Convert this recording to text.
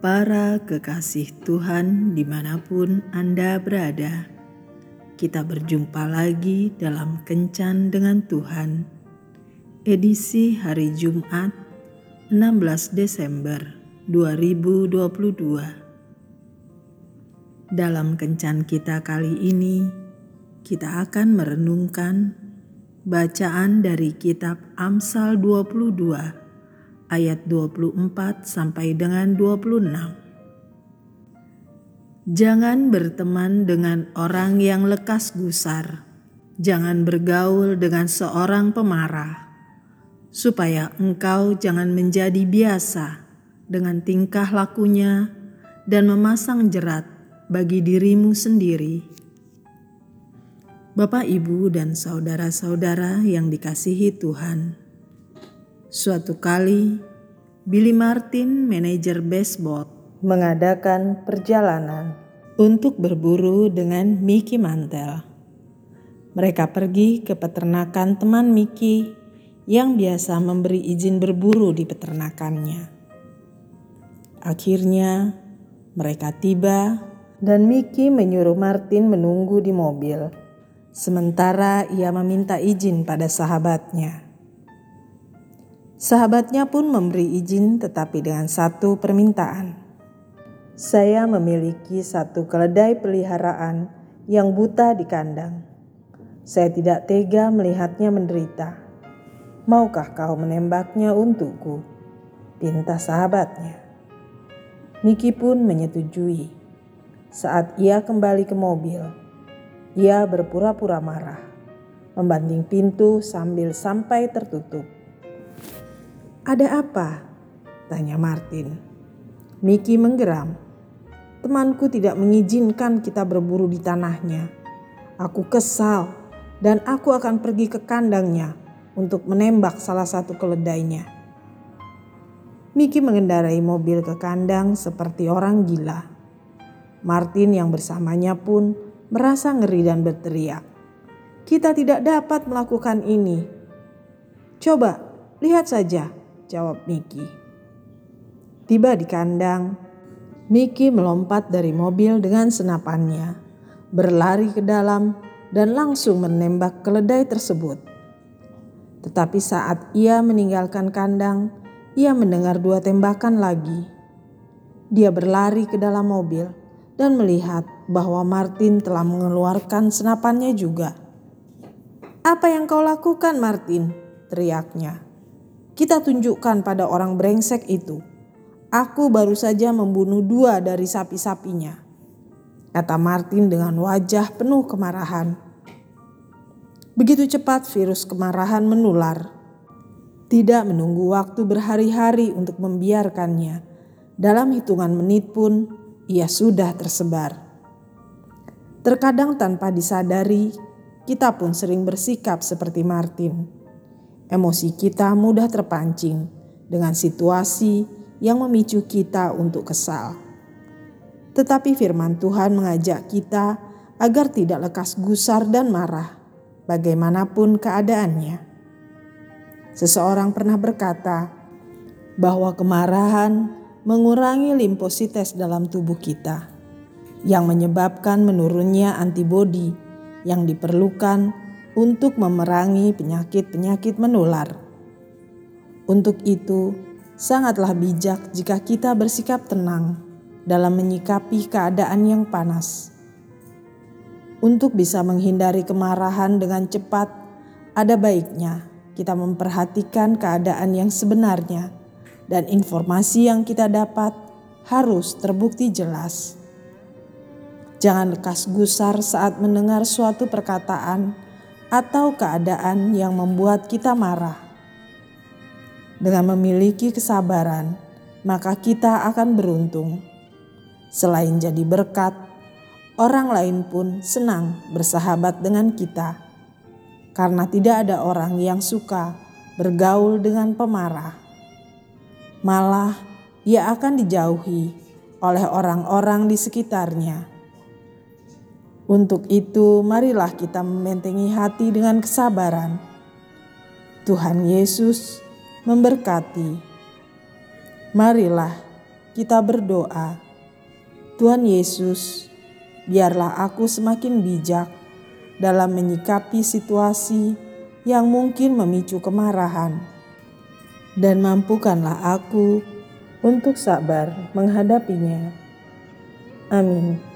Para kekasih Tuhan di mana pun Anda berada, kita berjumpa lagi dalam Kencan dengan Tuhan, edisi hari Jumat 16 Desember 2022. Dalam Kencan kita kali ini, kita akan merenungkan bacaan dari kitab Amsal 22 ayat 24 sampai dengan 26. Jangan berteman dengan orang yang lekas gusar. Jangan bergaul dengan seorang pemarah, supaya engkau jangan menjadi biasa dengan tingkah lakunya dan memasang jerat bagi dirimu sendiri. Bapak, ibu, dan saudara-saudara yang dikasihi Tuhan. Suatu kali, Billy Martin, manajer baseball, mengadakan perjalanan untuk berburu dengan Mickey Mantel. Mereka pergi ke peternakan teman Mickey yang biasa memberi izin berburu di peternakannya. Akhirnya, mereka tiba dan Mickey menyuruh Martin menunggu di mobil, sementara ia meminta izin pada sahabatnya. Sahabatnya pun memberi izin tetapi dengan satu permintaan. Saya memiliki satu keledai peliharaan yang buta di kandang. Saya tidak tega melihatnya menderita. Maukah kau menembaknya untukku? Pinta sahabatnya. Miki pun menyetujui. Saat ia kembali ke mobil, ia berpura-pura marah, membanting pintu sambil sampai tertutup. Ada apa? Tanya Martin. Miki menggeram. Temanku tidak mengizinkan kita berburu di tanahnya. Aku kesal dan aku akan pergi ke kandangnya untuk menembak salah satu keledainya. Miki mengendarai mobil ke kandang seperti orang gila. Martin yang bersamanya pun merasa ngeri dan berteriak. Kita tidak dapat melakukan ini. Coba, lihat saja jawab Miki. Tiba di kandang, Miki melompat dari mobil dengan senapannya, berlari ke dalam dan langsung menembak keledai tersebut. Tetapi saat ia meninggalkan kandang, ia mendengar dua tembakan lagi. Dia berlari ke dalam mobil dan melihat bahwa Martin telah mengeluarkan senapannya juga. "Apa yang kau lakukan, Martin?" teriaknya. Kita tunjukkan pada orang brengsek itu. Aku baru saja membunuh dua dari sapi-sapinya. Kata Martin dengan wajah penuh kemarahan. Begitu cepat virus kemarahan menular. Tidak menunggu waktu berhari-hari untuk membiarkannya. Dalam hitungan menit pun ia sudah tersebar. Terkadang tanpa disadari, kita pun sering bersikap seperti Martin emosi kita mudah terpancing dengan situasi yang memicu kita untuk kesal. Tetapi firman Tuhan mengajak kita agar tidak lekas gusar dan marah, bagaimanapun keadaannya. Seseorang pernah berkata bahwa kemarahan mengurangi limfosites dalam tubuh kita, yang menyebabkan menurunnya antibodi yang diperlukan untuk memerangi penyakit-penyakit menular. Untuk itu, sangatlah bijak jika kita bersikap tenang dalam menyikapi keadaan yang panas. Untuk bisa menghindari kemarahan dengan cepat, ada baiknya kita memperhatikan keadaan yang sebenarnya, dan informasi yang kita dapat harus terbukti jelas. Jangan lekas gusar saat mendengar suatu perkataan atau keadaan yang membuat kita marah. Dengan memiliki kesabaran, maka kita akan beruntung. Selain jadi berkat, orang lain pun senang bersahabat dengan kita, karena tidak ada orang yang suka bergaul dengan pemarah. Malah, ia akan dijauhi oleh orang-orang di sekitarnya untuk itu, marilah kita membentengi hati dengan kesabaran. Tuhan Yesus memberkati. Marilah kita berdoa. Tuhan Yesus, biarlah aku semakin bijak dalam menyikapi situasi yang mungkin memicu kemarahan, dan mampukanlah aku untuk sabar menghadapinya. Amin.